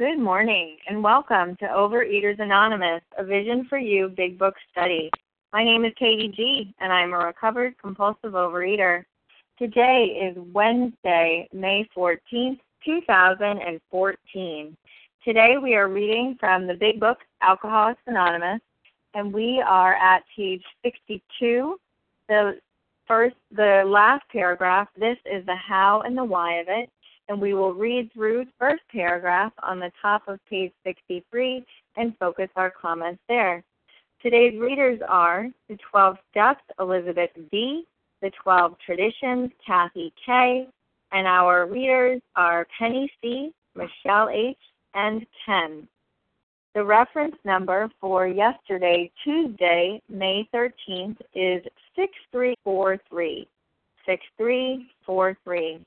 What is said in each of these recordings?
Good morning and welcome to Overeaters Anonymous, a Vision for You Big Book study. My name is Katie G, and I'm a recovered compulsive overeater. Today is Wednesday, May 14th, 2014. Today we are reading from the Big Book Alcoholics Anonymous, and we are at page 62. The first, the last paragraph. This is the how and the why of it and we will read through the first paragraph on the top of page 63 and focus our comments there. Today's readers are the 12 Steps, Elizabeth D., the 12 Traditions, Kathy K., and our readers are Penny C., Michelle H., and Ken. The reference number for yesterday, Tuesday, May 13th, is 6343. 6343.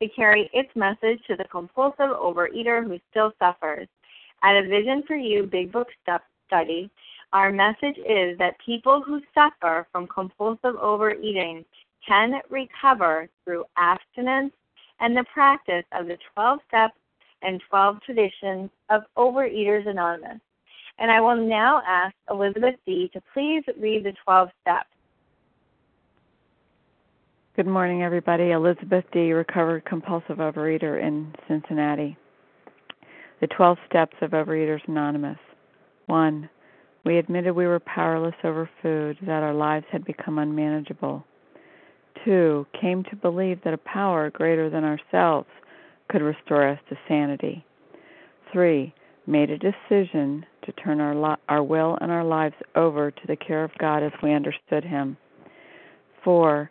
to carry its message to the compulsive overeater who still suffers. At a Vision for You Big Book study, our message is that people who suffer from compulsive overeating can recover through abstinence and the practice of the 12 steps and 12 traditions of Overeaters Anonymous. And I will now ask Elizabeth D. to please read the 12 steps. Good morning, everybody. Elizabeth D., recovered compulsive overeater in Cincinnati. The 12 steps of Overeaters Anonymous. 1. We admitted we were powerless over food, that our lives had become unmanageable. 2. Came to believe that a power greater than ourselves could restore us to sanity. 3. Made a decision to turn our, lo- our will and our lives over to the care of God as we understood Him. 4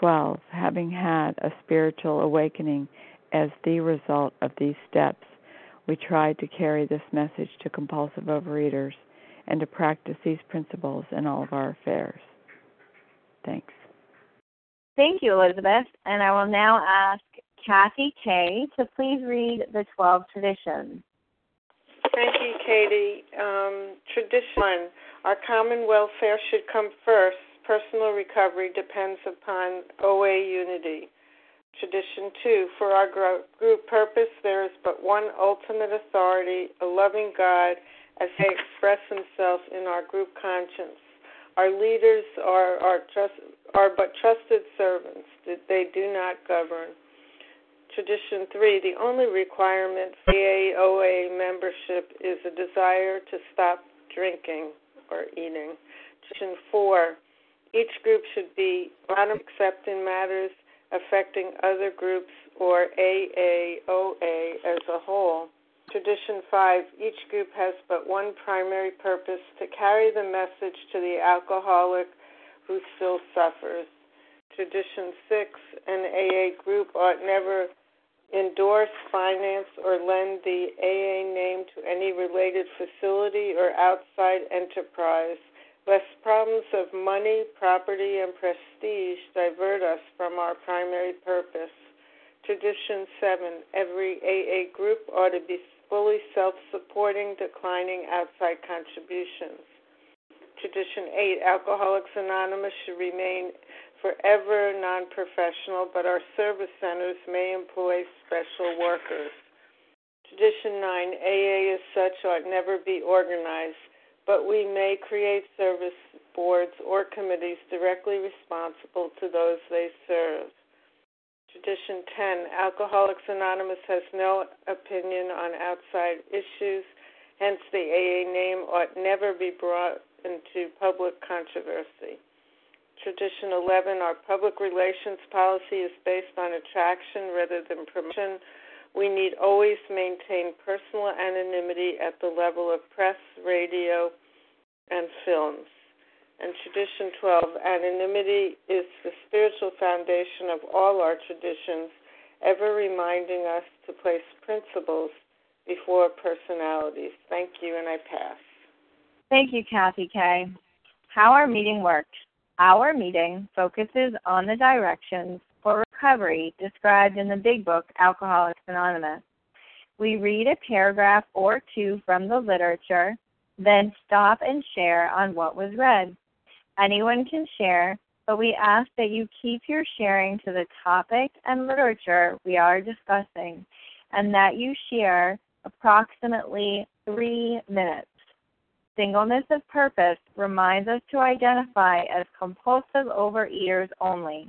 12. Having had a spiritual awakening as the result of these steps, we tried to carry this message to compulsive overeaters and to practice these principles in all of our affairs. Thanks. Thank you, Elizabeth. And I will now ask Kathy K. to please read the 12 traditions. Thank you, Katie. Um, tradition one Our common welfare should come first personal recovery depends upon OA unity. Tradition 2 For our group purpose, there is but one ultimate authority, a loving God, as they express themselves in our group conscience. Our leaders are, are, trust, are but trusted servants, they do not govern. Tradition 3 The only requirement for AOA membership is a desire to stop drinking or eating. Tradition 4 each group should be bottom except in matters affecting other groups or AAOA as a whole. Tradition 5 Each group has but one primary purpose to carry the message to the alcoholic who still suffers. Tradition 6 An AA group ought never endorse, finance, or lend the AA name to any related facility or outside enterprise, lest problems of money, property, and prestige divert us from our primary purpose. Tradition 7 Every AA group ought to be fully self supporting, declining outside contributions. Tradition 8 Alcoholics Anonymous should remain forever non professional, but our service centers may employ special workers. Tradition 9 AA as such ought never be organized, but we may create service boards or committees directly responsible to those they serve. Tradition 10 Alcoholics Anonymous has no opinion on outside issues, hence, the AA name ought never be brought into public controversy. Tradition 11, our public relations policy is based on attraction rather than promotion. We need always maintain personal anonymity at the level of press, radio, and films. And tradition 12, anonymity is the spiritual foundation of all our traditions, ever reminding us to place principles before personalities. Thank you, and I pass. Thank you, Kathy K. How our meeting worked. Our meeting focuses on the directions recovery described in the big book, Alcoholics Anonymous. We read a paragraph or two from the literature, then stop and share on what was read. Anyone can share, but we ask that you keep your sharing to the topic and literature we are discussing, and that you share approximately three minutes. Singleness of purpose reminds us to identify as compulsive overeaters only.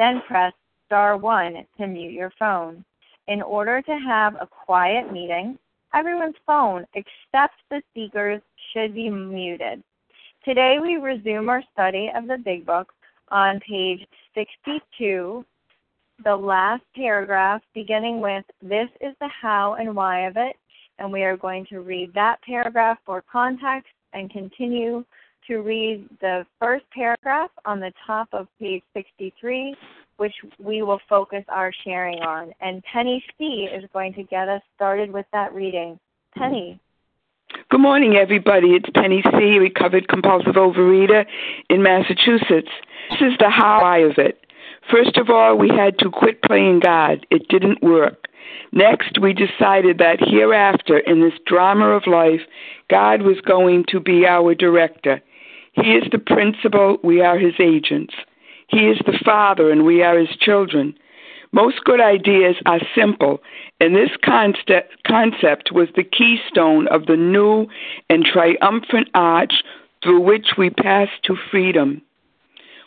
then press star one to mute your phone. In order to have a quiet meeting, everyone's phone except the speakers should be muted. Today we resume our study of the Big Book on page 62, the last paragraph beginning with This is the how and why of it, and we are going to read that paragraph for context and continue to read the first paragraph on the top of page 63, which we will focus our sharing on. And Penny C is going to get us started with that reading. Penny. Good morning, everybody. It's Penny C., recovered compulsive overeater in Massachusetts. This is the how I of it. First of all, we had to quit playing God. It didn't work. Next, we decided that hereafter, in this drama of life, God was going to be our director. He is the principal, we are his agents. He is the father, and we are his children. Most good ideas are simple, and this concept, concept was the keystone of the new and triumphant arch through which we pass to freedom.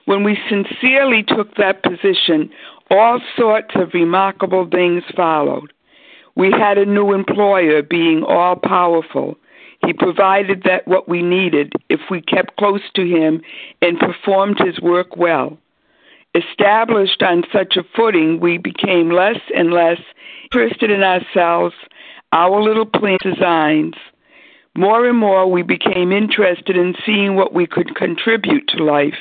When we sincerely took that position, all sorts of remarkable things followed. We had a new employer being all powerful. He provided that what we needed if we kept close to him and performed his work well. Established on such a footing, we became less and less interested in ourselves, our little plan designs. More and more, we became interested in seeing what we could contribute to life,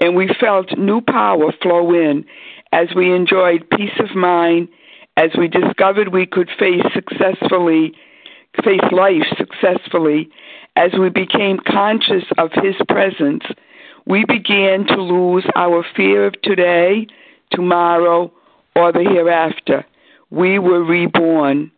and we felt new power flow in as we enjoyed peace of mind, as we discovered we could face successfully, face life successfully, as we became conscious of His presence, we began to lose our fear of today, tomorrow, or the hereafter. We were reborn.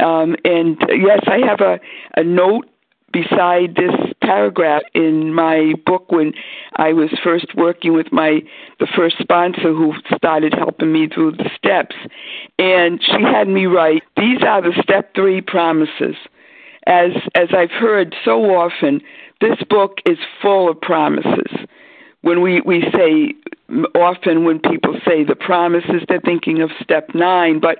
Um, and yes, I have a, a note beside this paragraph in my book when I was first working with my the first sponsor who started helping me through the steps. And she had me write these are the step 3 promises. As as I've heard so often this book is full of promises. When we we say often when people say the promises, they're thinking of step nine, but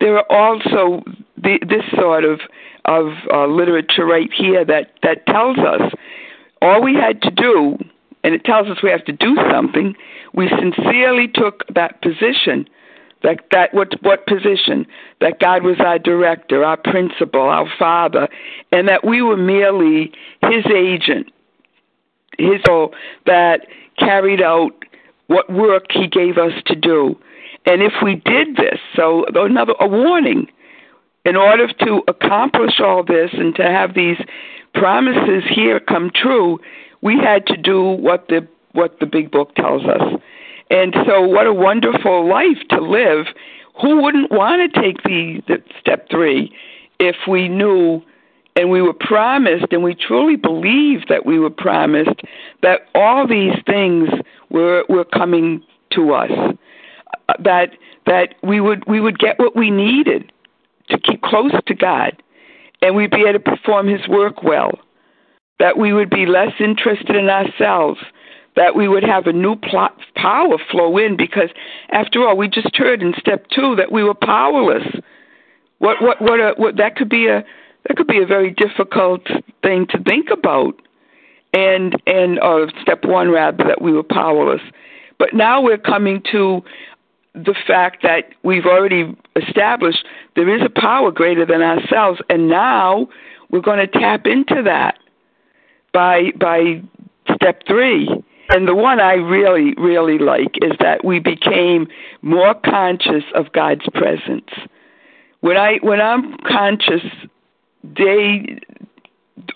there are also the, this sort of of uh, literature right here that that tells us all we had to do, and it tells us we have to do something. We sincerely took that position. That that what what position? That God was our director, our principal, our father, and that we were merely His agent, His soul that carried out what work He gave us to do. And if we did this, so another a warning, in order to accomplish all this and to have these promises here come true, we had to do what the what the big book tells us. And so what a wonderful life to live. Who wouldn't want to take the, the step 3 if we knew and we were promised and we truly believed that we were promised that all these things were were coming to us uh, that that we would we would get what we needed to keep close to God and we'd be able to perform his work well that we would be less interested in ourselves that we would have a new plot, power flow in because after all we just heard in step 2 that we were powerless. What what what a what that could be a that could be a very difficult thing to think about and and or step one rather that we were powerless. But now we're coming to the fact that we've already established there is a power greater than ourselves and now we're going to tap into that by by step 3 and the one I really really like is that we became more conscious of God's presence. When I when I'm conscious day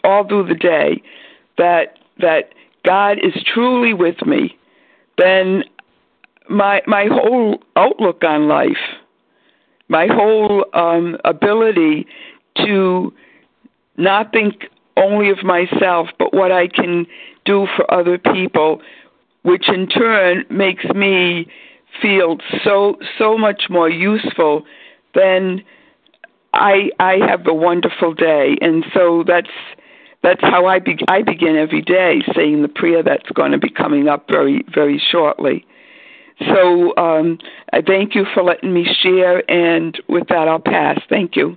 all through the day that that God is truly with me, then my my whole outlook on life, my whole um, ability to not think only of myself, but what I can do for other people, which in turn makes me feel so so much more useful than I I have a wonderful day, and so that's that's how I be, I begin every day saying the prayer that's going to be coming up very very shortly. So um, I thank you for letting me share, and with that, I'll pass. Thank you.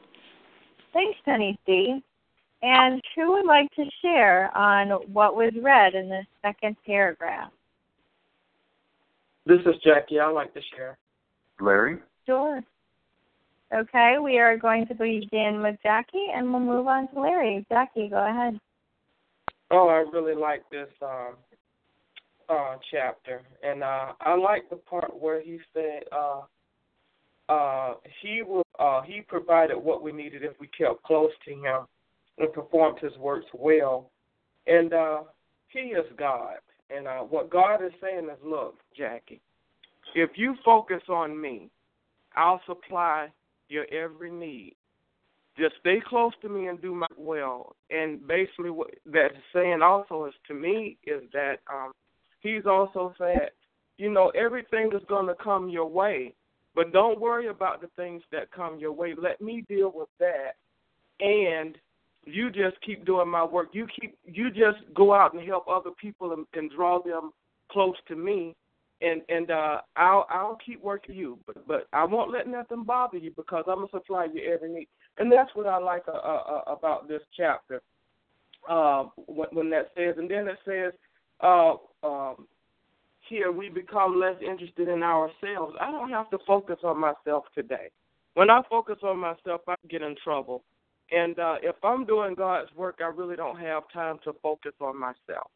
Thanks, Penny C. And who would like to share on what was read in the second paragraph? This is Jackie. I'd like to share. Larry? Sure. Okay, we are going to begin with Jackie and we'll move on to Larry. Jackie, go ahead. Oh, I really like this um, uh, chapter, and uh, I like the part where he said uh, uh, he will uh, he provided what we needed if we kept close to him and performed his works well, and uh, he is God. And uh, what God is saying is, look, Jackie, if you focus on me, I'll supply your every need. Just stay close to me and do my well. And basically, what that's saying also is to me is that um, he's also said, you know, everything is going to come your way, but don't worry about the things that come your way. Let me deal with that, and you just keep doing my work. You keep you just go out and help other people and, and draw them close to me, and and uh, I'll I'll keep working you, but but I won't let nothing bother you because I'm gonna supply you every need, and that's what I like uh, uh, uh, about this chapter. Uh, when, when that says, and then it says, uh, um, here we become less interested in ourselves. I don't have to focus on myself today. When I focus on myself, I get in trouble. And uh, if I'm doing God's work, I really don't have time to focus on myself.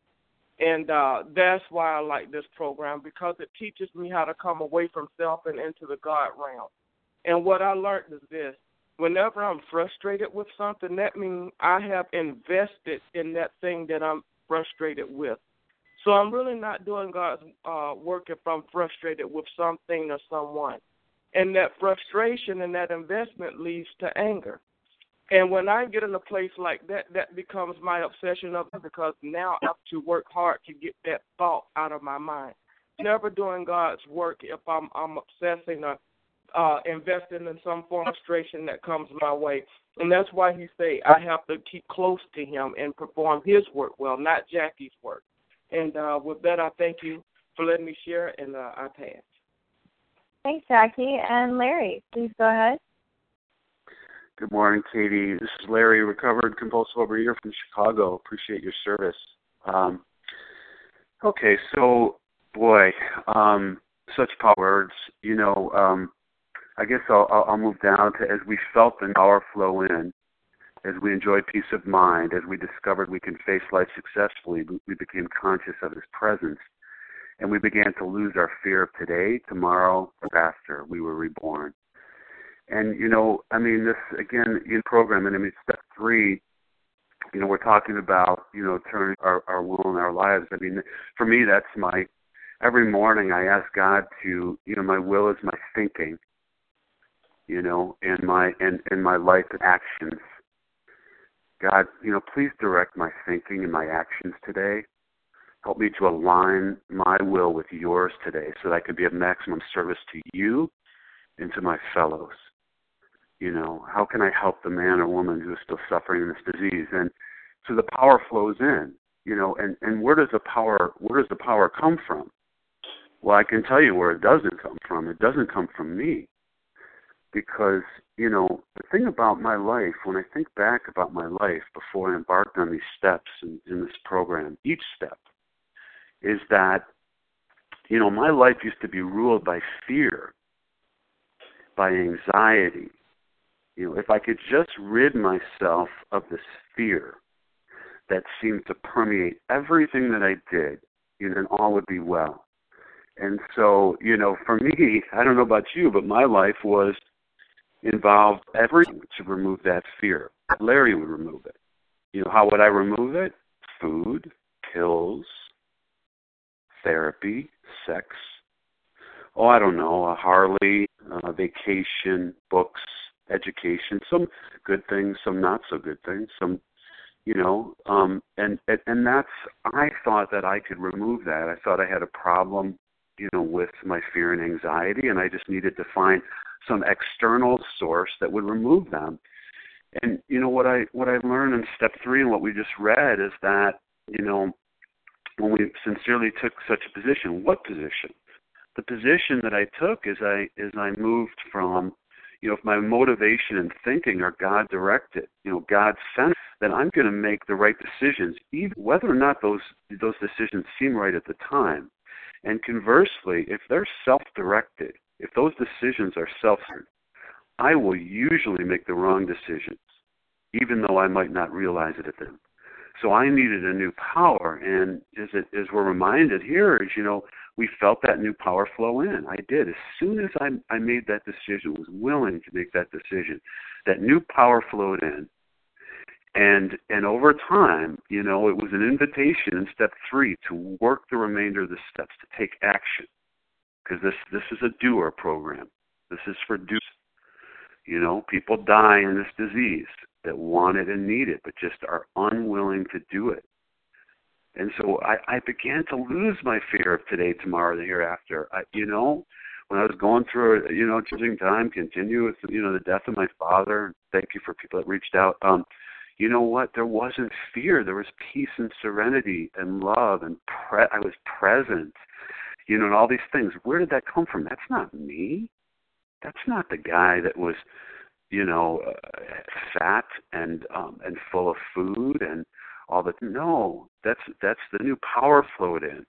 And uh, that's why I like this program because it teaches me how to come away from self and into the God realm. And what I learned is this whenever I'm frustrated with something, that means I have invested in that thing that I'm frustrated with. So I'm really not doing God's uh, work if I'm frustrated with something or someone. And that frustration and that investment leads to anger. And when I get in a place like that, that becomes my obsession of it because now I have to work hard to get that thought out of my mind. Never doing God's work if I'm I'm obsessing or uh, investing in some form of frustration that comes my way. And that's why he say I have to keep close to him and perform his work well, not Jackie's work. And uh, with that, I thank you for letting me share, and uh, I pass. Thanks, Jackie. And Larry, please go ahead. Good morning, Katie. This is Larry, recovered compulsive overeater from Chicago. Appreciate your service. Um, okay, so boy, um, such power words. You know, um, I guess I'll, I'll move down to as we felt the power flow in, as we enjoyed peace of mind, as we discovered we can face life successfully, we became conscious of His presence, and we began to lose our fear of today, tomorrow, or after we were reborn. And you know, I mean, this again in programming, I mean, step three. You know, we're talking about you know turning our, our will and our lives. I mean, for me, that's my every morning. I ask God to, you know, my will is my thinking. You know, and my and and my life and actions. God, you know, please direct my thinking and my actions today. Help me to align my will with yours today so that I can be of maximum service to you and to my fellows. You know how can i help the man or woman who is still suffering this disease? And so the power flows in you know and and where does the power where does the power come from? Well i can tell you where it doesn't come from. It doesn't come from me because you know the thing about my life when i think back about my life before i embarked on these steps in, in this program each step is that you know my life used to be ruled by fear by anxiety you know, if I could just rid myself of this fear that seemed to permeate everything that I did, you know, then all would be well. And so, you know, for me, I don't know about you, but my life was involved everything to remove that fear. Larry would remove it. You know, how would I remove it? Food, pills, therapy, sex. Oh, I don't know, a Harley, a vacation, books, education, some good things, some not so good things, some you know, um and and that's I thought that I could remove that. I thought I had a problem, you know, with my fear and anxiety and I just needed to find some external source that would remove them. And you know what I what I learned in step 3 and what we just read is that, you know, when we sincerely took such a position, what position? The position that I took is I is I moved from you know, if my motivation and thinking are God directed, you know, God sent, then I'm going to make the right decisions, even whether or not those those decisions seem right at the time. And conversely, if they're self-directed, if those decisions are self-centered, I will usually make the wrong decisions, even though I might not realize it at them. So I needed a new power, and as it as we're reminded here, is you know we felt that new power flow in. I did. As soon as I, I made that decision, was willing to make that decision, that new power flowed in. And and over time, you know, it was an invitation in step three to work the remainder of the steps to take action, because this this is a doer program. This is for do. You know, people die in this disease that want it and need it, but just are unwilling to do it. And so I, I began to lose my fear of today, tomorrow, the hereafter. I, you know, when I was going through, you know, choosing time, continue with, you know, the death of my father. Thank you for people that reached out. Um, you know what? There wasn't fear. There was peace and serenity and love, and pre- I was present. You know, and all these things. Where did that come from? That's not me. That's not the guy that was, you know, uh, fat and um, and full of food and all the no that's that's the new power flowed in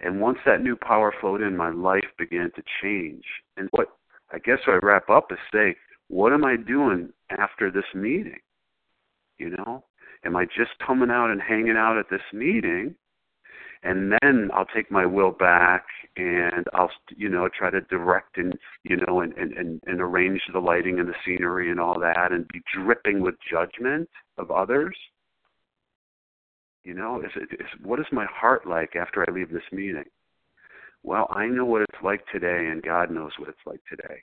and once that new power flowed in my life began to change and what i guess what i wrap up is say what am i doing after this meeting you know am i just coming out and hanging out at this meeting and then I'll take my will back and I'll you know try to direct and you know and and and, and arrange the lighting and the scenery and all that and be dripping with judgment of others you know, is, is what is my heart like after I leave this meeting? Well, I know what it's like today, and God knows what it's like today.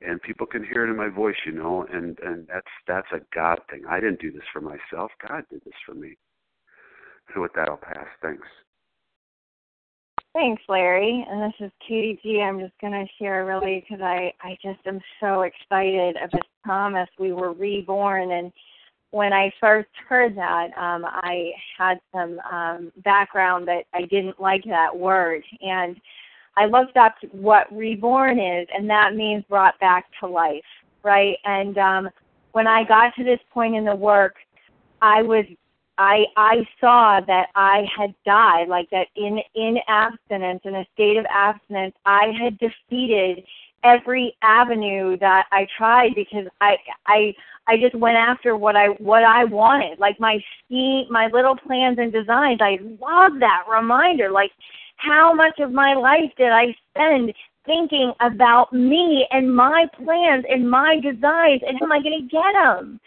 And people can hear it in my voice, you know, and and that's that's a God thing. I didn't do this for myself. God did this for me. So with that, I'll pass. Thanks. Thanks, Larry. And this is Katie G. I'm just going to share really because I I just am so excited of this promise. We were reborn, and when I first heard that, um, I had some um, background that I didn't like that word, and I looked up what reborn is, and that means brought back to life, right? And um, when I got to this point in the work, I was I I saw that I had died, like that in in abstinence, in a state of abstinence, I had defeated every avenue that I tried because I I I just went after what I what I wanted. Like my scheme, my little plans and designs. I love that reminder. Like how much of my life did I spend thinking about me and my plans and my designs and how am I going to get them?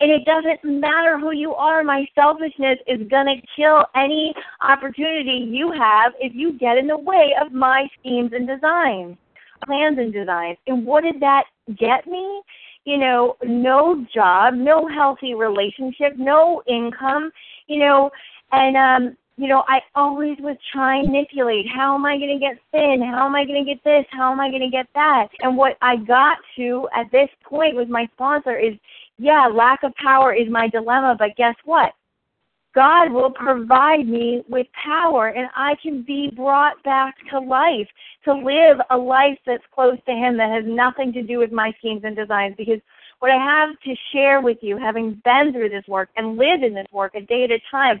And it doesn't matter who you are. My selfishness is going to kill any opportunity you have if you get in the way of my schemes and designs, plans and designs. And what did that get me? You know, no job, no healthy relationship, no income, you know, and um you know, I always was trying to manipulate. How am I going to get thin? How am I going to get this? How am I going to get that? And what I got to at this point with my sponsor is yeah, lack of power is my dilemma, but guess what? God will provide me with power and I can be brought back to life, to live a life that's close to Him that has nothing to do with my schemes and designs. Because what I have to share with you, having been through this work and lived in this work a day at a time,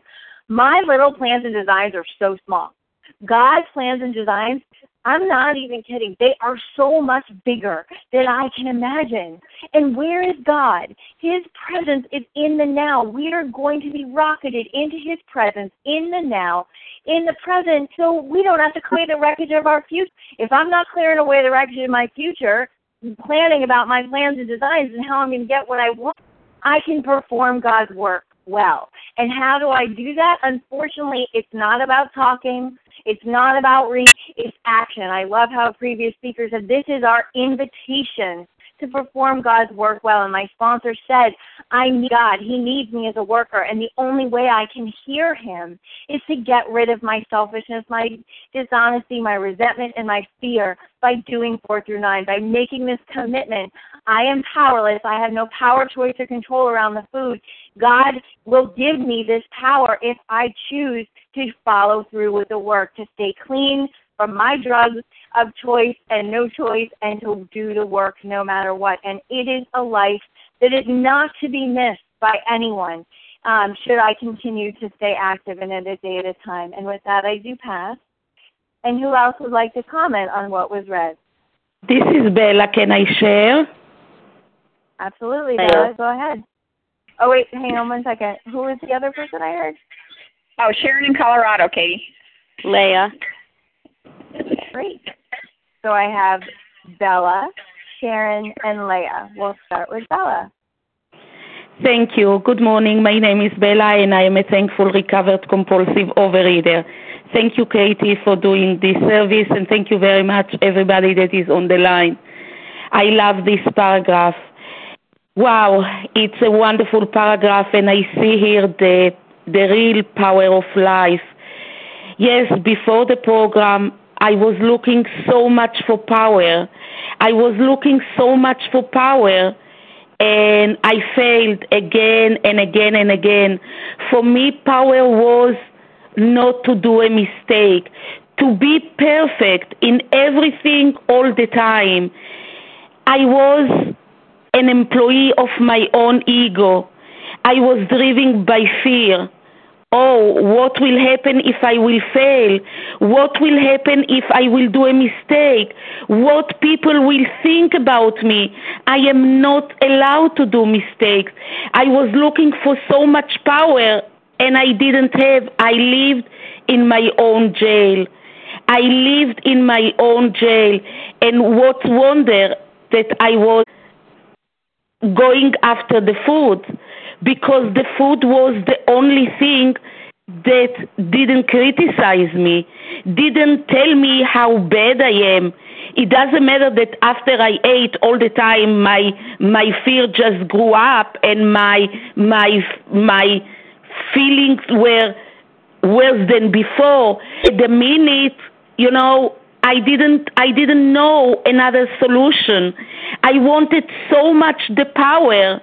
my little plans and designs are so small. God's plans and designs I'm not even kidding. They are so much bigger than I can imagine. And where is God? His presence is in the now. We are going to be rocketed into His presence in the now, in the present, so we don't have to clear the wreckage of our future. If I'm not clearing away the wreckage of my future, planning about my plans and designs and how I'm going to get what I want, I can perform God's work well. And how do I do that? Unfortunately, it's not about talking. It's not about reach. It's action. I love how previous speakers said this is our invitation to perform God's work well. And my sponsor said, I need God. He needs me as a worker. And the only way I can hear him is to get rid of my selfishness, my dishonesty, my resentment, and my fear by doing four through nine, by making this commitment. I am powerless. I have no power, choice, or control around the food. God will give me this power if I choose to follow through with the work, to stay clean from my drugs of choice and no choice, and to do the work no matter what. And it is a life that is not to be missed by anyone. Um, should I continue to stay active in it a day at a time? And with that, I do pass. And who else would like to comment on what was read? This is Bella. Can I share? Absolutely, Bella. Go ahead. Oh, wait, hang on one second. Who was the other person I heard? Oh, Sharon in Colorado, Katie. Leah. Great. So I have Bella, Sharon, and Leah. We'll start with Bella. Thank you. Good morning. My name is Bella, and I am a thankful recovered compulsive overeater. Thank you, Katie, for doing this service, and thank you very much, everybody that is on the line. I love this paragraph. Wow, it's a wonderful paragraph, and I see here the the real power of life. Yes, before the program, I was looking so much for power. I was looking so much for power, and I failed again and again and again. For me, power was not to do a mistake, to be perfect in everything all the time. I was an employee of my own ego. I was driven by fear. Oh, what will happen if I will fail? What will happen if I will do a mistake? What people will think about me? I am not allowed to do mistakes. I was looking for so much power and I didn't have. I lived in my own jail. I lived in my own jail. And what wonder that I was going after the food because the food was the only thing that didn't criticize me, didn't tell me how bad I am. It doesn't matter that after I ate all the time, my my fear just grew up and my my my feelings were worse than before. The minute, you know, I didn't I didn't know another solution. I wanted so much the power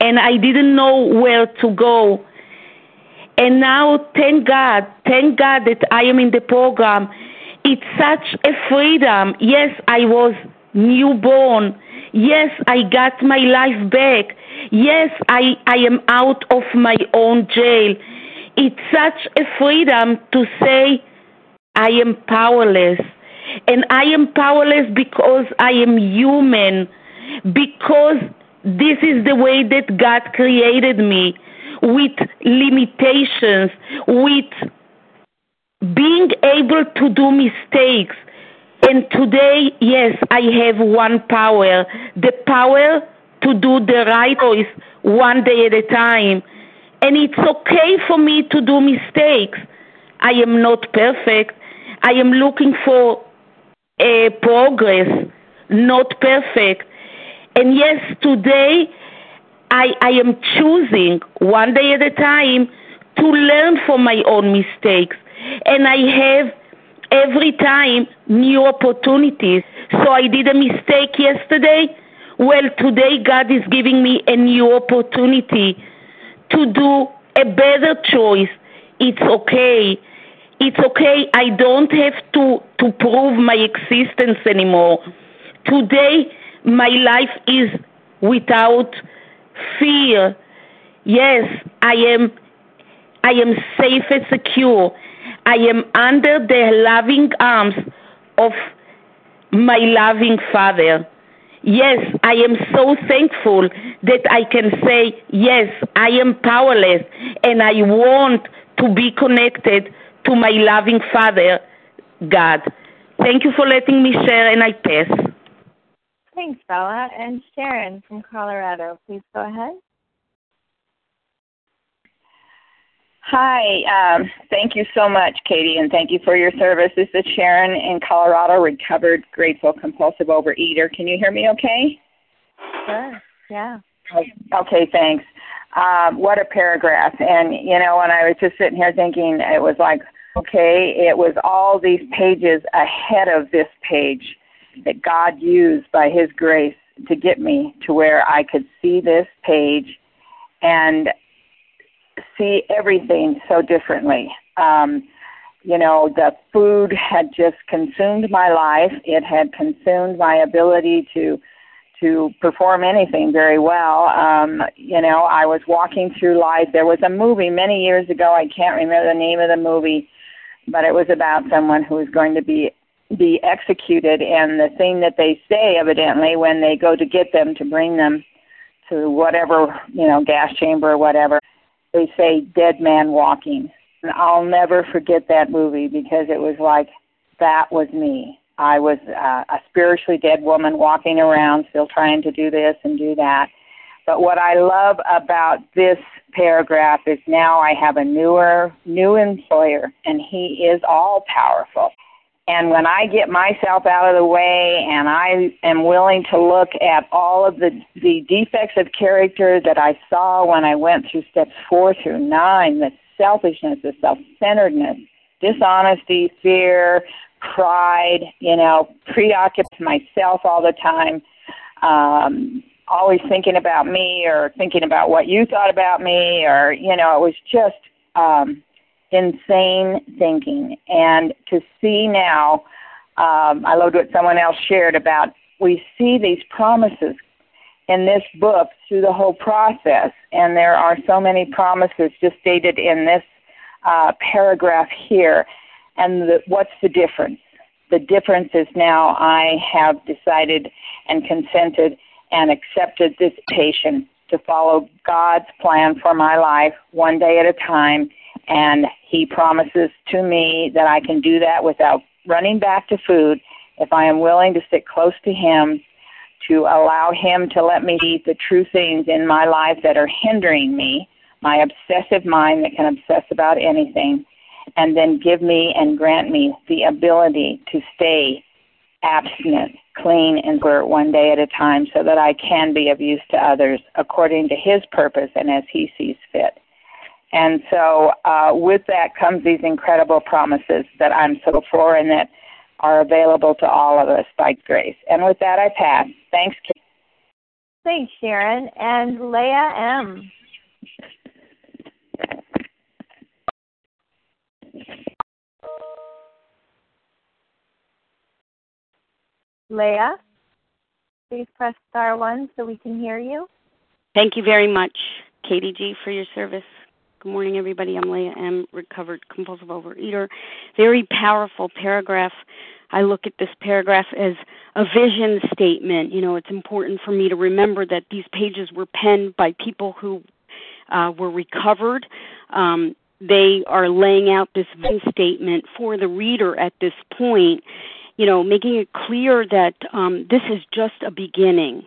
and I didn't know where to go. And now, thank God, thank God that I am in the program. It's such a freedom. Yes, I was newborn. Yes, I got my life back. Yes, I, I am out of my own jail. It's such a freedom to say, I am powerless. And I am powerless because I am human, because this is the way that God created me with limitations, with being able to do mistakes. And today, yes, I have one power the power to do the right choice one day at a time. And it's okay for me to do mistakes. I am not perfect. I am looking for a progress, not perfect. And yes, today I, I am choosing one day at a time to learn from my own mistakes. And I have every time new opportunities. So I did a mistake yesterday. Well, today God is giving me a new opportunity to do a better choice. It's okay. It's okay. I don't have to, to prove my existence anymore. Today, my life is without fear. Yes, I am I am safe and secure. I am under the loving arms of my loving Father. Yes, I am so thankful that I can say, yes, I am powerless and I want to be connected to my loving Father, God. Thank you for letting me share and I pass. Thanks, Bella. And Sharon from Colorado, please go ahead. Hi, um, thank you so much, Katie, and thank you for your service. This is Sharon in Colorado, recovered grateful compulsive overeater. Can you hear me okay? Sure, yeah. Okay, thanks. Um, what a paragraph. And, you know, when I was just sitting here thinking, it was like, okay, it was all these pages ahead of this page that God used by His grace to get me to where I could see this page and see everything so differently. Um, you know, the food had just consumed my life. It had consumed my ability to to perform anything very well. Um, you know, I was walking through life. There was a movie many years ago. I can't remember the name of the movie, but it was about someone who was going to be be executed. And the thing that they say, evidently, when they go to get them to bring them to whatever you know gas chamber or whatever, they say dead man walking. And I'll never forget that movie because it was like that was me. I was uh, a spiritually dead woman walking around, still trying to do this and do that. But what I love about this paragraph is now I have a newer, new employer, and he is all powerful. And when I get myself out of the way and I am willing to look at all of the, the defects of character that I saw when I went through steps four through nine, the selfishness, the self centeredness, dishonesty, fear, pride, you know, preoccupied myself all the time, um, always thinking about me or thinking about what you thought about me or, you know, it was just um insane thinking. And to see now, um, I loved what someone else shared about we see these promises in this book through the whole process, and there are so many promises just stated in this uh, paragraph here. And the, what's the difference? The difference is now I have decided and consented and accepted this patient to follow God's plan for my life one day at a time and he promises to me that I can do that without running back to food if I am willing to sit close to him, to allow him to let me see the true things in my life that are hindering me, my obsessive mind that can obsess about anything, and then give me and grant me the ability to stay abstinent, clean, and clear one day at a time so that I can be of use to others according to his purpose and as he sees fit. And so, uh, with that comes these incredible promises that I'm so for and that are available to all of us by grace. And with that, I pass. Thanks. Kate. Thanks, Sharon. And Leah M. Leah, please press star one so we can hear you. Thank you very much, Katie G, for your service. Good morning, everybody. I'm Leah M., recovered compulsive overeater. Very powerful paragraph. I look at this paragraph as a vision statement. You know, it's important for me to remember that these pages were penned by people who uh, were recovered. Um, they are laying out this vision statement for the reader at this point, you know, making it clear that um, this is just a beginning.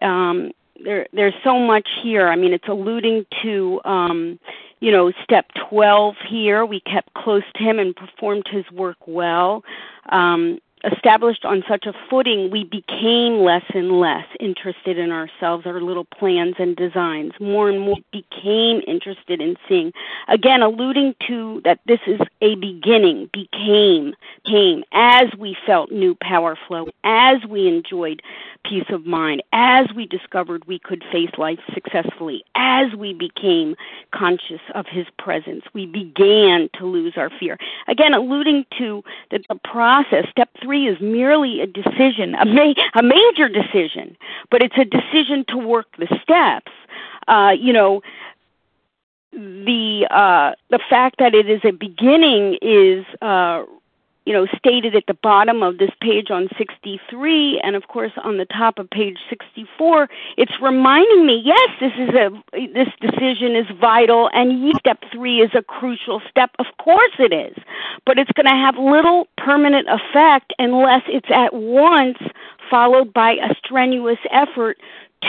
Um, there, there's so much here. I mean, it's alluding to, um, you know, step 12 here. We kept close to him and performed his work well. Um, established on such a footing, we became less and less interested in ourselves, our little plans and designs. More and more became interested in seeing. Again, alluding to that this is a beginning, became, came, as we felt new power flow, as we enjoyed peace of mind, as we discovered we could face life successfully, as we became conscious of his presence, we began to lose our fear. Again, alluding to that the process, step three, three is merely a decision, a, ma- a major decision, but it's a decision to work the steps. Uh, you know, the uh, the fact that it is a beginning is uh, you know, stated at the bottom of this page on 63 and of course on the top of page 64, it's reminding me, yes, this is a this decision is vital and step 3 is a crucial step. Of course it is. But it's going to have little permanent effect unless it's at once followed by a strenuous effort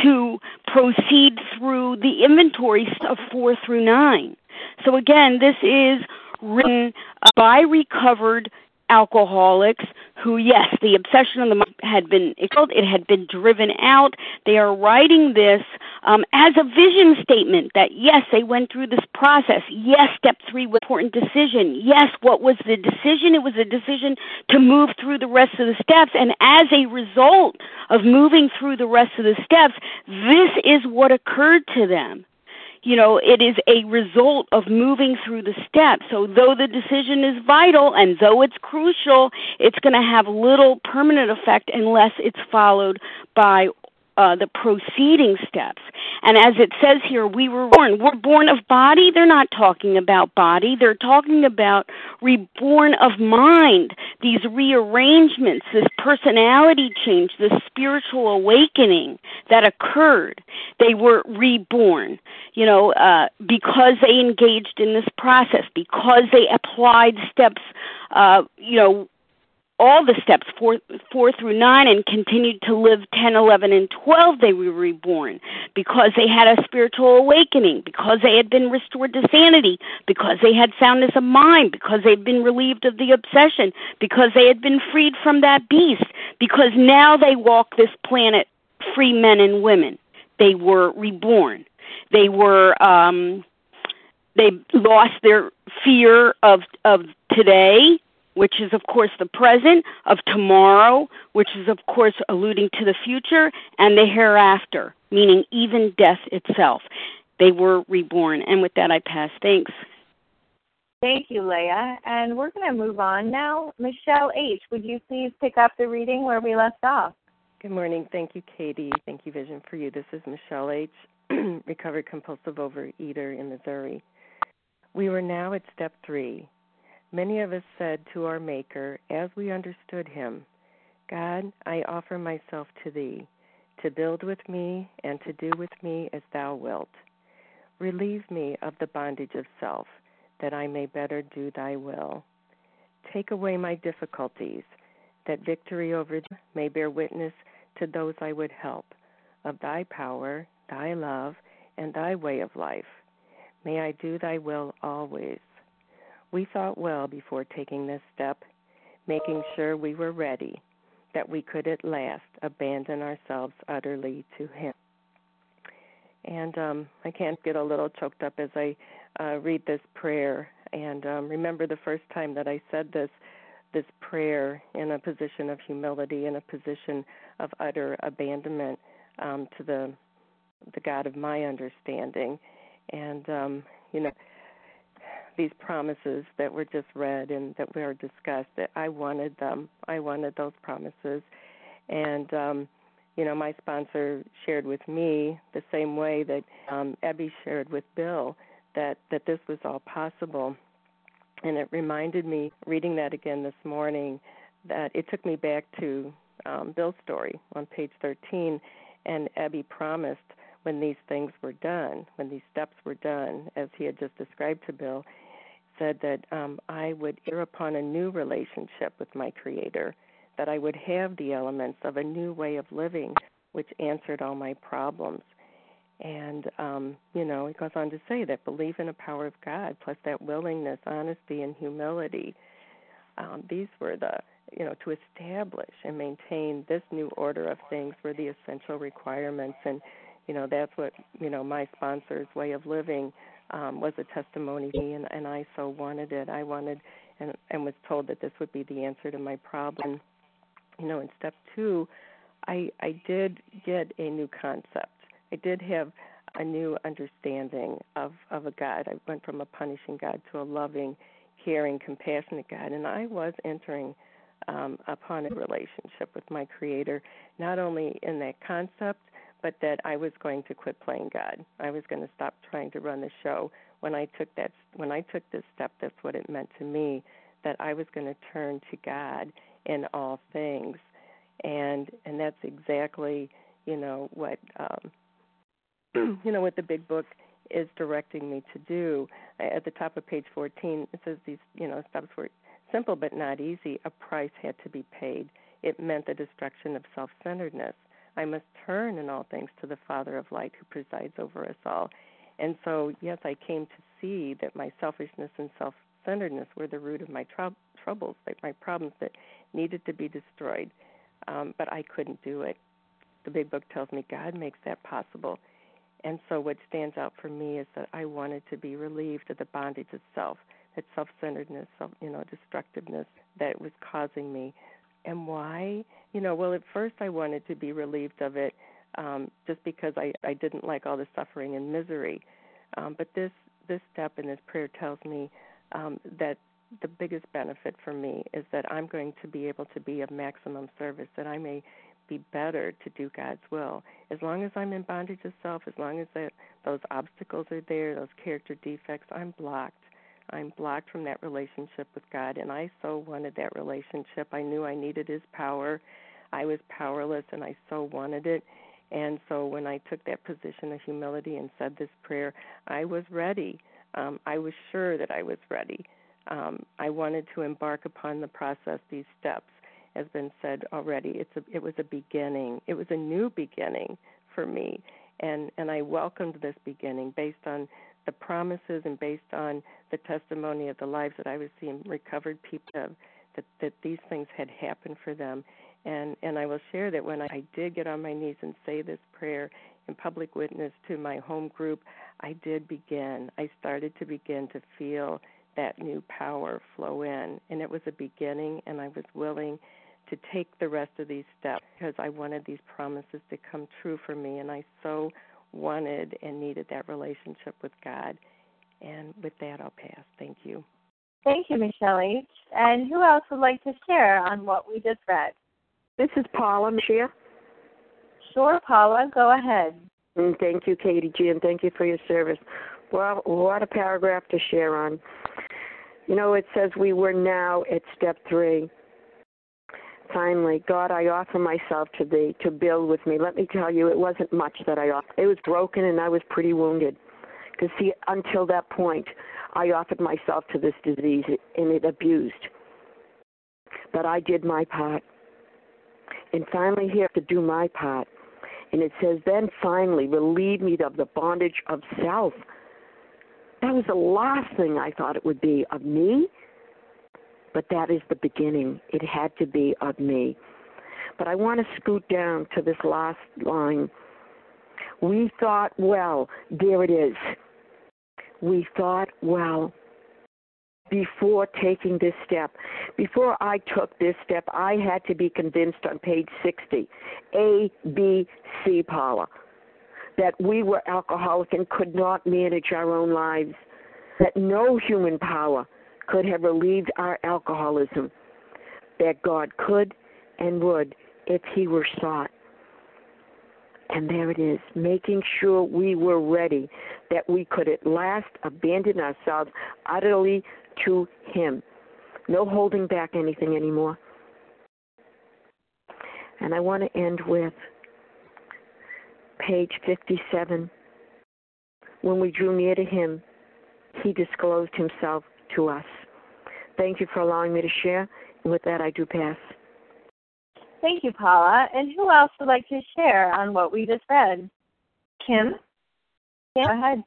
to proceed through the inventory of 4 through 9. So again, this is written by recovered alcoholics who, yes, the obsession of the had been it had been driven out. They are writing this um, as a vision statement that yes, they went through this process. Yes, step three was an important decision. Yes, what was the decision? It was a decision to move through the rest of the steps, and as a result of moving through the rest of the steps, this is what occurred to them you know, it is a result of moving through the steps. So though the decision is vital and though it's crucial, it's going to have little permanent effect unless it's followed by uh, the proceeding steps. And as it says here, we were born. We're born of body. They're not talking about body. They're talking about reborn of mind. These rearrangements, this personality change, this spiritual awakening that occurred. They were reborn. You know, uh, because they engaged in this process, because they applied steps. Uh, you know, all the steps four, four through nine and continued to live 10, 11, and 12, they were reborn because they had a spiritual awakening, because they had been restored to sanity, because they had soundness of mind, because they'd been relieved of the obsession, because they had been freed from that beast, because now they walk this planet free men and women. They were reborn. They were, um, they lost their fear of, of today which is, of course, the present, of tomorrow, which is, of course, alluding to the future, and the hereafter, meaning even death itself. They were reborn. And with that, I pass. Thanks. Thank you, Leah. And we're going to move on now. Michelle H., would you please pick up the reading where we left off? Good morning. Thank you, Katie. Thank you, Vision for You. This is Michelle H., recovered compulsive overeater in Missouri. We were now at step three Many of us said to our Maker, as we understood him, God, I offer myself to thee, to build with me and to do with me as thou wilt. Relieve me of the bondage of self, that I may better do thy will. Take away my difficulties, that victory over them may bear witness to those I would help, of thy power, thy love, and thy way of life. May I do thy will always. We thought well before taking this step, making sure we were ready, that we could at last abandon ourselves utterly to Him. And um, I can't get a little choked up as I uh, read this prayer. And um, remember the first time that I said this this prayer in a position of humility, in a position of utter abandonment. um, to the the God of my understanding, and um, you know these promises that were just read and that were discussed that I wanted them. I wanted those promises, and um, you know my sponsor shared with me the same way that um, shared with Bill that that this was all possible, and it reminded me reading that again this morning that it took me back to um, Bill's story on page 13, and Ebby promised when these things were done, when these steps were done, as he had just described to Bill, said that um, I would enter upon a new relationship with my Creator, that I would have the elements of a new way of living which answered all my problems. And, um, you know, he goes on to say that belief in the power of God, plus that willingness, honesty, and humility, um, these were the you know, to establish and maintain this new order of things were the essential requirements. And, you know, that's what, you know, my sponsor's way of living um, was a testimony to me, and, and I so wanted it. I wanted and, and was told that this would be the answer to my problem. You know, in step two, I, I did get a new concept. I did have a new understanding of, of a God. I went from a punishing God to a loving, caring, compassionate God, and I was entering – um, upon a relationship with my Creator, not only in that concept, but that I was going to quit playing God. I was going to stop trying to run the show. When I took that, when I took this step, that's what it meant to me. That I was going to turn to God in all things, and and that's exactly you know what um, you know what the big book is directing me to do. At the top of page 14, it says these you know steps were simple but not easy, a price had to be paid. It meant the destruction of self centeredness. I must turn in all things to the Father of light who presides over us all. And so, yes, I came to see that my selfishness and self centeredness were the root of my tr- troubles, like my problems that needed to be destroyed. Um, but I couldn't do it. The big book tells me God makes that possible. And so, what stands out for me is that I wanted to be relieved of the bondage of self that self, you know, destructiveness that was causing me. And why? You know, well, at first I wanted to be relieved of it, um, just because I I didn't like all the suffering and misery. Um, but this this step in this prayer tells me um, that the biggest benefit for me is that I'm going to be able to be of maximum service, that I may be better to do God's will. As long as I'm in bondage of self, as long as that those obstacles are there, those character defects, I'm blocked. I'm blocked from that relationship with God, and I so wanted that relationship. I knew I needed His power. I was powerless, and I so wanted it. And so when I took that position of humility and said this prayer, I was ready. Um, I was sure that I was ready. Um, I wanted to embark upon the process, these steps, has been said already. It's a, it was a beginning. It was a new beginning for me, and and I welcomed this beginning based on the promises and based on the testimony of the lives that I was seeing recovered people that that these things had happened for them. And and I will share that when I did get on my knees and say this prayer in public witness to my home group I did begin I started to begin to feel that new power flow in. And it was a beginning and I was willing to take the rest of these steps because I wanted these promises to come true for me. And I so wanted and needed that relationship with God. And with that, I'll pass. Thank you. Thank you, Michelle H. And who else would like to share on what we just read? This is Paula Michelle. Sure, Paula, go ahead. And thank you, Katie G, and thank you for your service. Well, what a paragraph to share on. You know, it says we were now at step three finally, God, I offer myself to thee to build with me. Let me tell you, it wasn't much that I offered. It was broken and I was pretty wounded. Because, see, until that point, I offered myself to this disease and it abused. But I did my part. And finally, here to do my part. And it says, then finally, relieve me of the bondage of self. That was the last thing I thought it would be of me but that is the beginning. It had to be of me. But I want to scoot down to this last line. We thought, well, there it is. We thought, well, before taking this step. Before I took this step, I had to be convinced on page 60, A, B, C, Paula, that we were alcoholic and could not manage our own lives, that no human power could have relieved our alcoholism, that God could and would if He were sought. And there it is, making sure we were ready, that we could at last abandon ourselves utterly to Him. No holding back anything anymore. And I want to end with page 57. When we drew near to Him, He disclosed Himself to us. Thank you for allowing me to share. With that, I do pass. Thank you, Paula. And who else would like to share on what we just read? Kim? Kim? Go ahead.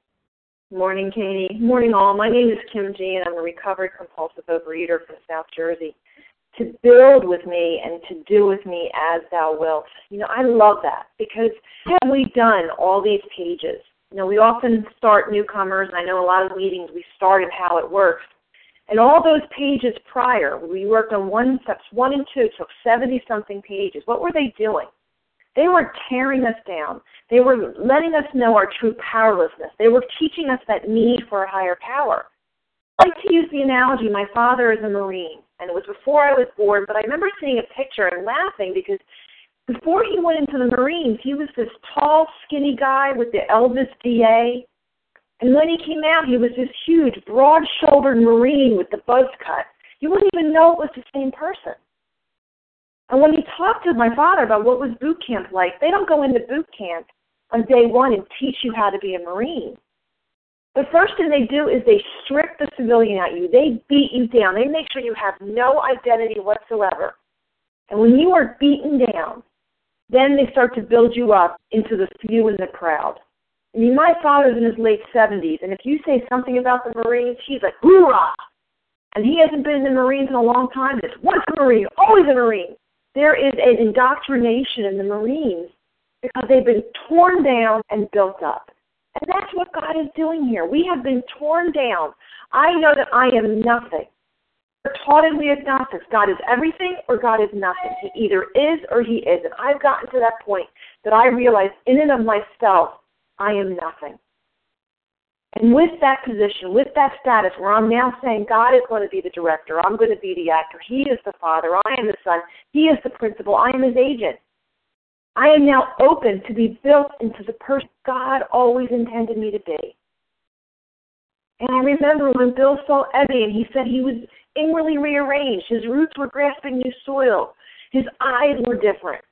Morning, Katie. Morning, all. My name is Kim G, and I'm a recovered compulsive overeater from South Jersey. To build with me and to do with me as thou wilt. You know, I love that because have we done all these pages? You know, we often start newcomers, and I know a lot of meetings we start in how it works. And all those pages prior, we worked on one steps one and two, took 70 something pages. What were they doing? They were tearing us down. They were letting us know our true powerlessness. They were teaching us that need for a higher power. I like to use the analogy my father is a Marine, and it was before I was born, but I remember seeing a picture and laughing because before he went into the Marines, he was this tall, skinny guy with the Elvis DA and when he came out, he was this huge, broad shouldered Marine with the buzz cut. You wouldn't even know it was the same person. And when he talked to my father about what was boot camp like, they don't go into boot camp on day one and teach you how to be a Marine. The first thing they do is they strip the civilian at you. They beat you down. They make sure you have no identity whatsoever. And when you are beaten down, then they start to build you up into the few in the crowd. I mean, my father's in his late 70s, and if you say something about the Marines, he's like, hoorah! And he hasn't been in the Marines in a long time. It's once a Marine, always a Marine. There is an indoctrination in the Marines because they've been torn down and built up. And that's what God is doing here. We have been torn down. I know that I am nothing. We're taught in the agnostics God is everything or God is nothing. He either is or he isn't. I've gotten to that point that I realize in and of myself I am nothing. And with that position, with that status where I'm now saying God is going to be the director, I'm going to be the actor, He is the father, I am the son, He is the principal, I am His agent. I am now open to be built into the person God always intended me to be. And I remember when Bill saw and he said he was inwardly rearranged. His roots were grasping new soil. His eyes were different.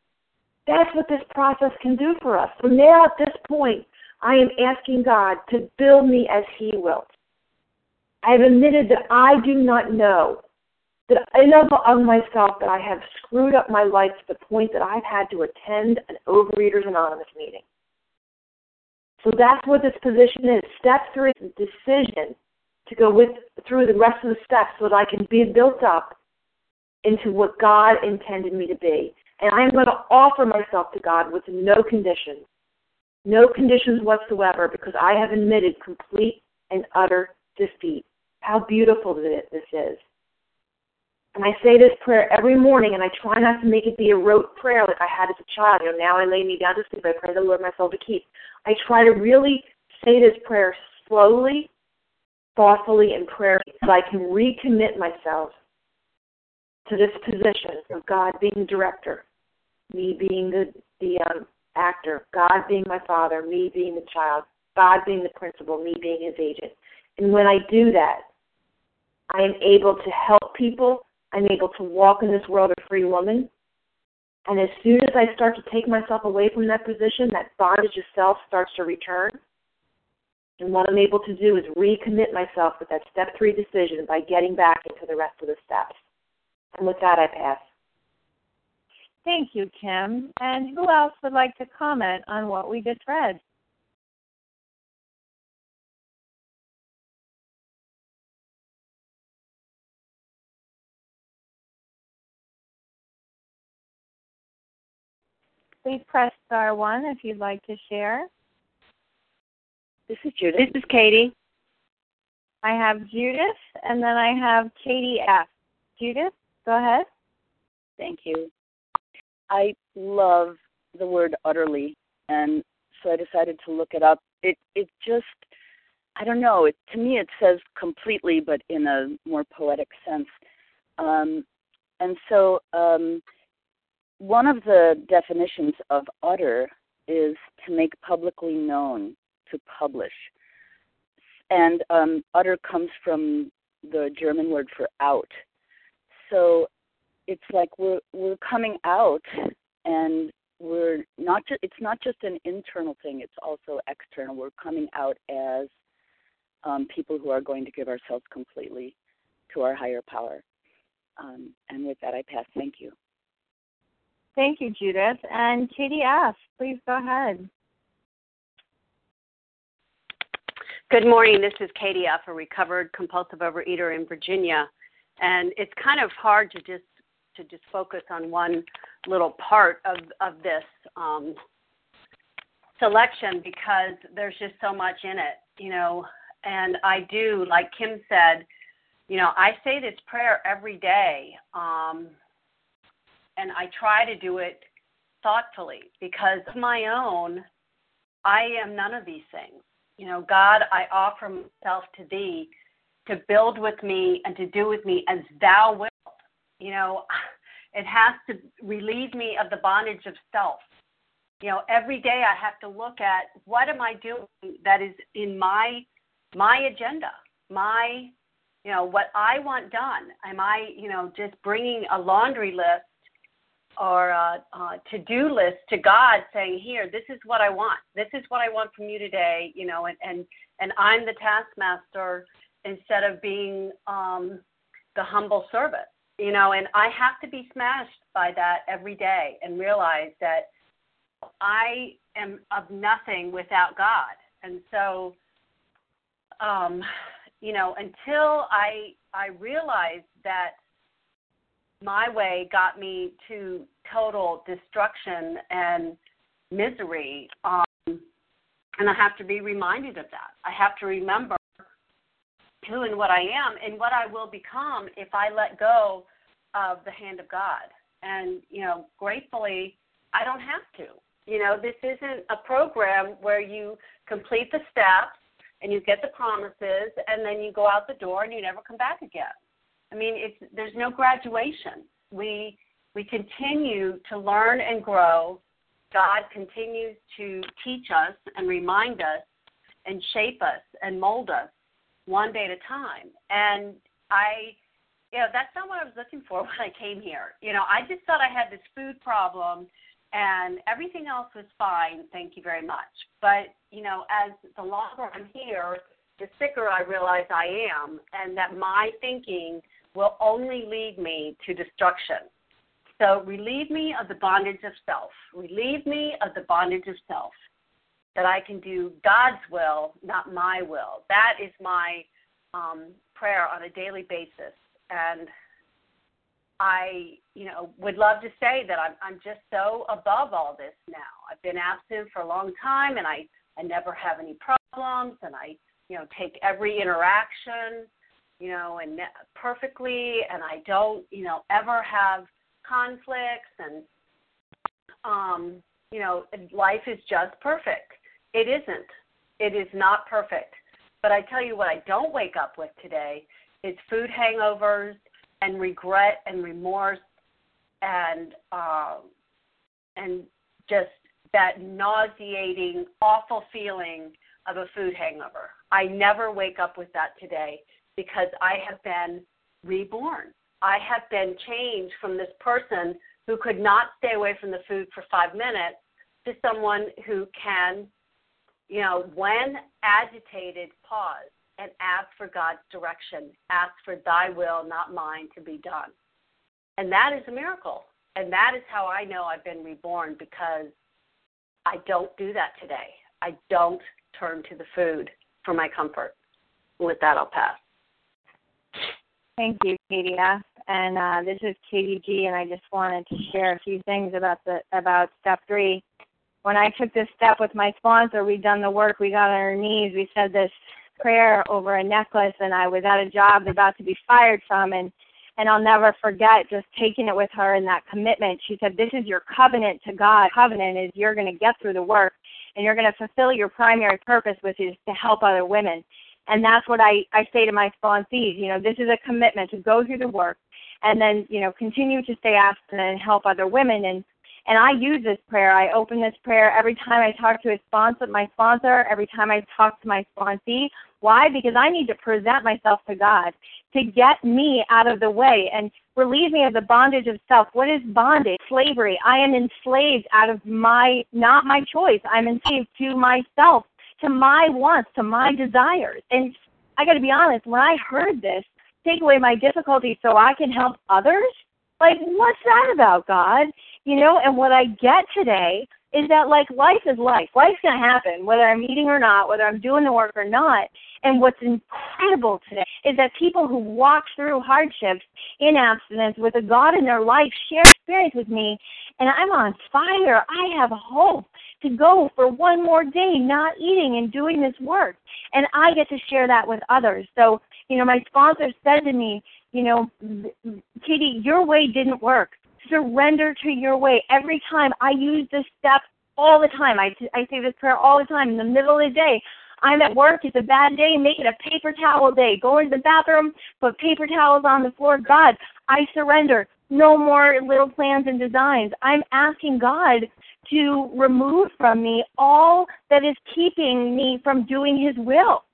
That's what this process can do for us. So now at this point, I am asking God to build me as He will. I have admitted that I do not know, that enough of myself that I have screwed up my life to the point that I've had to attend an Overeaters Anonymous meeting. So that's what this position is. Step three is a decision to go with through the rest of the steps so that I can be built up into what God intended me to be. And I am going to offer myself to God with no conditions. No conditions whatsoever because I have admitted complete and utter defeat. How beautiful this is. And I say this prayer every morning, and I try not to make it be a rote prayer like I had as a child. You know, now I lay me down to sleep. I pray the Lord my soul to keep. I try to really say this prayer slowly, thoughtfully, and prayerfully so I can recommit myself to this position of God being director, me being the the um, actor, God being my father, me being the child, God being the principal, me being his agent. And when I do that, I am able to help people. I'm able to walk in this world a free woman. And as soon as I start to take myself away from that position, that bondage of self starts to return. And what I'm able to do is recommit myself with that step three decision by getting back into the rest of the steps. And with that, I pass. Thank you, Kim. And who else would like to comment on what we just read? Please press star one if you'd like to share. This is Judith. This is Katie. I have Judith, and then I have Katie F. Judith, go ahead. Thank you. I love the word utterly, and so I decided to look it up. It it just I don't know. It to me it says completely, but in a more poetic sense. Um, and so um, one of the definitions of utter is to make publicly known, to publish. And um, utter comes from the German word for out. So it's like we're we're coming out and we're not just it's not just an internal thing it's also external. We're coming out as um, people who are going to give ourselves completely to our higher power. Um, and with that i pass. Thank you. Thank you judith. And katie f please go ahead. Good morning. This is katie f a recovered compulsive overeater in virginia. And it's kind of hard to just to just focus on one little part of of this um, selection because there's just so much in it, you know. And I do, like Kim said, you know, I say this prayer every day, um, and I try to do it thoughtfully because of my own, I am none of these things. You know, God, I offer myself to Thee to build with me and to do with me as Thou wilt you know, it has to relieve me of the bondage of self. You know, every day I have to look at what am I doing that is in my my agenda, my you know what I want done. Am I you know just bringing a laundry list or a, a to-do list to God, saying, "Here, this is what I want. This is what I want from you today." You know, and and and I'm the taskmaster instead of being um, the humble servant you know, and I have to be smashed by that every day and realize that I am of nothing without God. And so, um, you know, until I I realized that my way got me to total destruction and misery, um, and I have to be reminded of that. I have to remember who and what I am and what I will become if I let go of the hand of God. And, you know, gratefully, I don't have to. You know, this isn't a program where you complete the steps and you get the promises and then you go out the door and you never come back again. I mean, it's there's no graduation. We we continue to learn and grow. God continues to teach us and remind us and shape us and mold us one day at a time. And I, you know, that's not what I was looking for when I came here. You know, I just thought I had this food problem and everything else was fine. Thank you very much. But, you know, as the longer I'm here, the sicker I realize I am, and that my thinking will only lead me to destruction. So relieve me of the bondage of self. Relieve me of the bondage of self that I can do God's will, not my will. That is my um, prayer on a daily basis. And I, you know, would love to say that I'm, I'm just so above all this now. I've been absent for a long time, and I, I never have any problems, and I, you know, take every interaction, you know, and perfectly, and I don't, you know, ever have conflicts, and, um, you know, life is just perfect. It isn't. It is not perfect. But I tell you what, I don't wake up with today is food hangovers and regret and remorse and um, and just that nauseating, awful feeling of a food hangover. I never wake up with that today because I have been reborn. I have been changed from this person who could not stay away from the food for five minutes to someone who can you know, when agitated, pause and ask for God's direction. Ask for thy will, not mine, to be done. And that is a miracle. And that is how I know I've been reborn because I don't do that today. I don't turn to the food for my comfort. With that, I'll pass. Thank you, Katie F. And uh, this is Katie G. And I just wanted to share a few things about the about step three when I took this step with my sponsor, we'd done the work, we got on our knees, we said this prayer over a necklace, and I was at a job about to be fired from, and and I'll never forget just taking it with her and that commitment. She said, "This is your covenant to God. Covenant is you're going to get through the work, and you're going to fulfill your primary purpose, which is to help other women." And that's what I I say to my sponsees. You know, this is a commitment to go through the work, and then you know continue to stay abstinent and help other women and and I use this prayer. I open this prayer every time I talk to a sponsor, my sponsor, every time I talk to my sponsee. Why? Because I need to present myself to God to get me out of the way and relieve me of the bondage of self. What is bondage? Slavery. I am enslaved out of my, not my choice. I'm enslaved to myself, to my wants, to my desires. And I got to be honest, when I heard this, take away my difficulties so I can help others, like, what's that about, God? You know, and what I get today is that like life is life. Life's gonna happen, whether I'm eating or not, whether I'm doing the work or not. And what's incredible today is that people who walk through hardships in abstinence with a God in their life share experience with me, and I'm on fire. I have hope to go for one more day not eating and doing this work. And I get to share that with others. So, you know, my sponsor said to me, you know, Katie, your way didn't work surrender to your way. Every time I use this step all the time. I, I say this prayer all the time in the middle of the day. I'm at work, it's a bad day, make it a paper towel day. Go into the bathroom, put paper towels on the floor. God, I surrender. No more little plans and designs. I'm asking God to remove from me all that is keeping me from doing His will.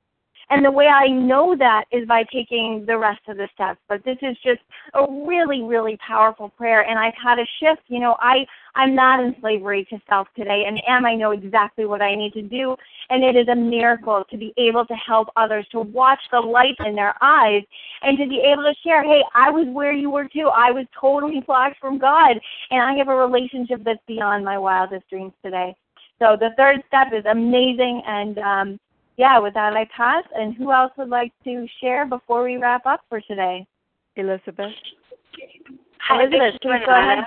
And the way I know that is by taking the rest of the steps. But this is just a really, really powerful prayer. And I've had a shift. You know, I, I'm not in slavery to self today and am I know exactly what I need to do. And it is a miracle to be able to help others, to watch the light in their eyes and to be able to share, hey, I was where you were too. I was totally blocked from God. And I have a relationship that's beyond my wildest dreams today. So the third step is amazing and um yeah, with that I pass. And who else would like to share before we wrap up for today? Elizabeth. Elizabeth, please go ahead.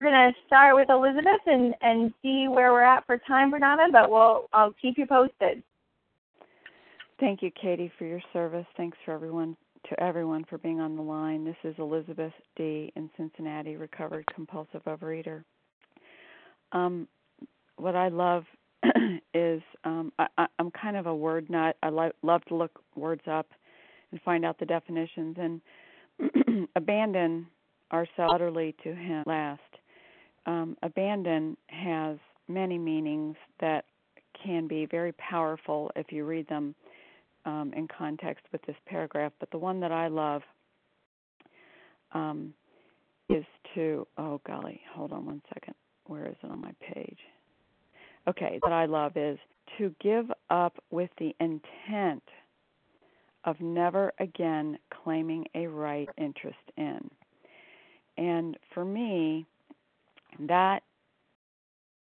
We're gonna start with Elizabeth and and see where we're at for time, Bernarda, but we'll I'll keep you posted. Thank you, Katie, for your service. Thanks for everyone to everyone for being on the line. This is Elizabeth D. in Cincinnati, recovered compulsive overeater. Um, what I love is um, I, I'm kind of a word nut. I lo- love to look words up and find out the definitions and abandon ourselves utterly to Him last. Um, abandon has many meanings that can be very powerful if you read them um, in context with this paragraph. But the one that I love um, is to, oh golly, hold on one second. Where is it on my page? Okay, that I love is to give up with the intent of never again claiming a right interest in. And for me, that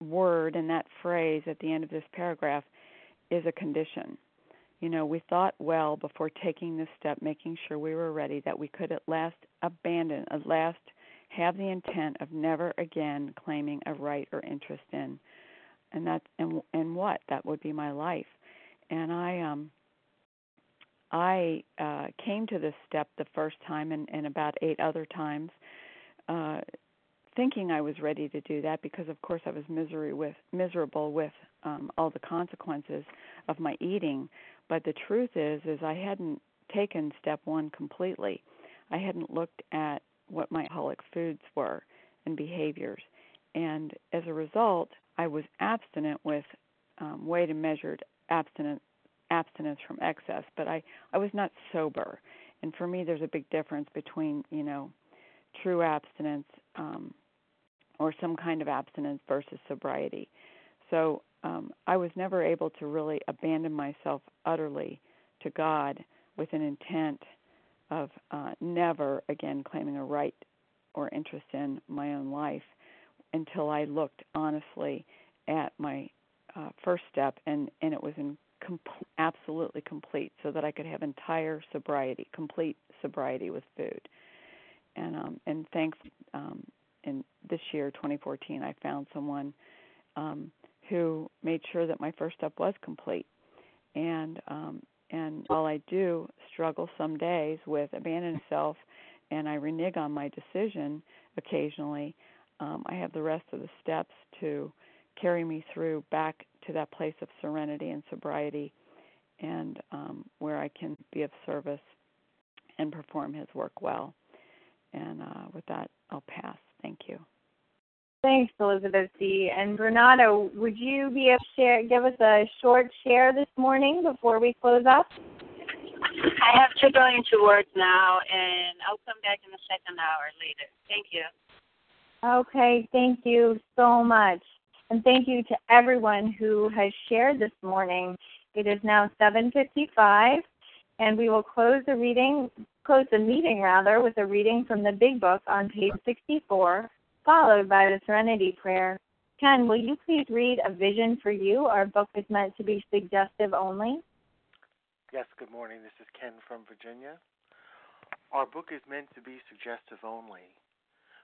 word and that phrase at the end of this paragraph is a condition. You know, we thought well before taking this step, making sure we were ready, that we could at last abandon, at last have the intent of never again claiming a right or interest in and that and and what? That would be my life. And i um i uh came to this step the first time and and about eight other times uh thinking i was ready to do that because of course i was misery with miserable with um all the consequences of my eating. But the truth is is i hadn't taken step 1 completely. I hadn't looked at what my alcoholic foods were and behaviors. And as a result I was abstinent with um, weighed and measured abstinent abstinence from excess, but I I was not sober. And for me, there's a big difference between you know true abstinence um, or some kind of abstinence versus sobriety. So um, I was never able to really abandon myself utterly to God with an intent of uh, never again claiming a right or interest in my own life until I looked honestly at my uh, first step, and and it was in com- absolutely complete, so that I could have entire sobriety, complete sobriety with food. And um, and thanks um, in this year, 2014, I found someone um, who made sure that my first step was complete. and um, and while I do struggle some days with abandoning self, and I renege on my decision occasionally, um, I have the rest of the steps to carry me through back to that place of serenity and sobriety, and um, where I can be of service and perform His work well. And uh, with that, I'll pass. Thank you. Thanks, Elizabeth C. And Renato, would you be able to share, give us a short share this morning before we close up? I have to go into work now, and I'll come back in the second hour later. Thank you. Okay, thank you so much. And thank you to everyone who has shared this morning. It is now 7:55 and we will close the reading close the meeting rather with a reading from the big book on page 64 followed by the serenity prayer. Ken, will you please read A Vision for You? Our book is meant to be suggestive only. Yes, good morning. This is Ken from Virginia. Our book is meant to be suggestive only.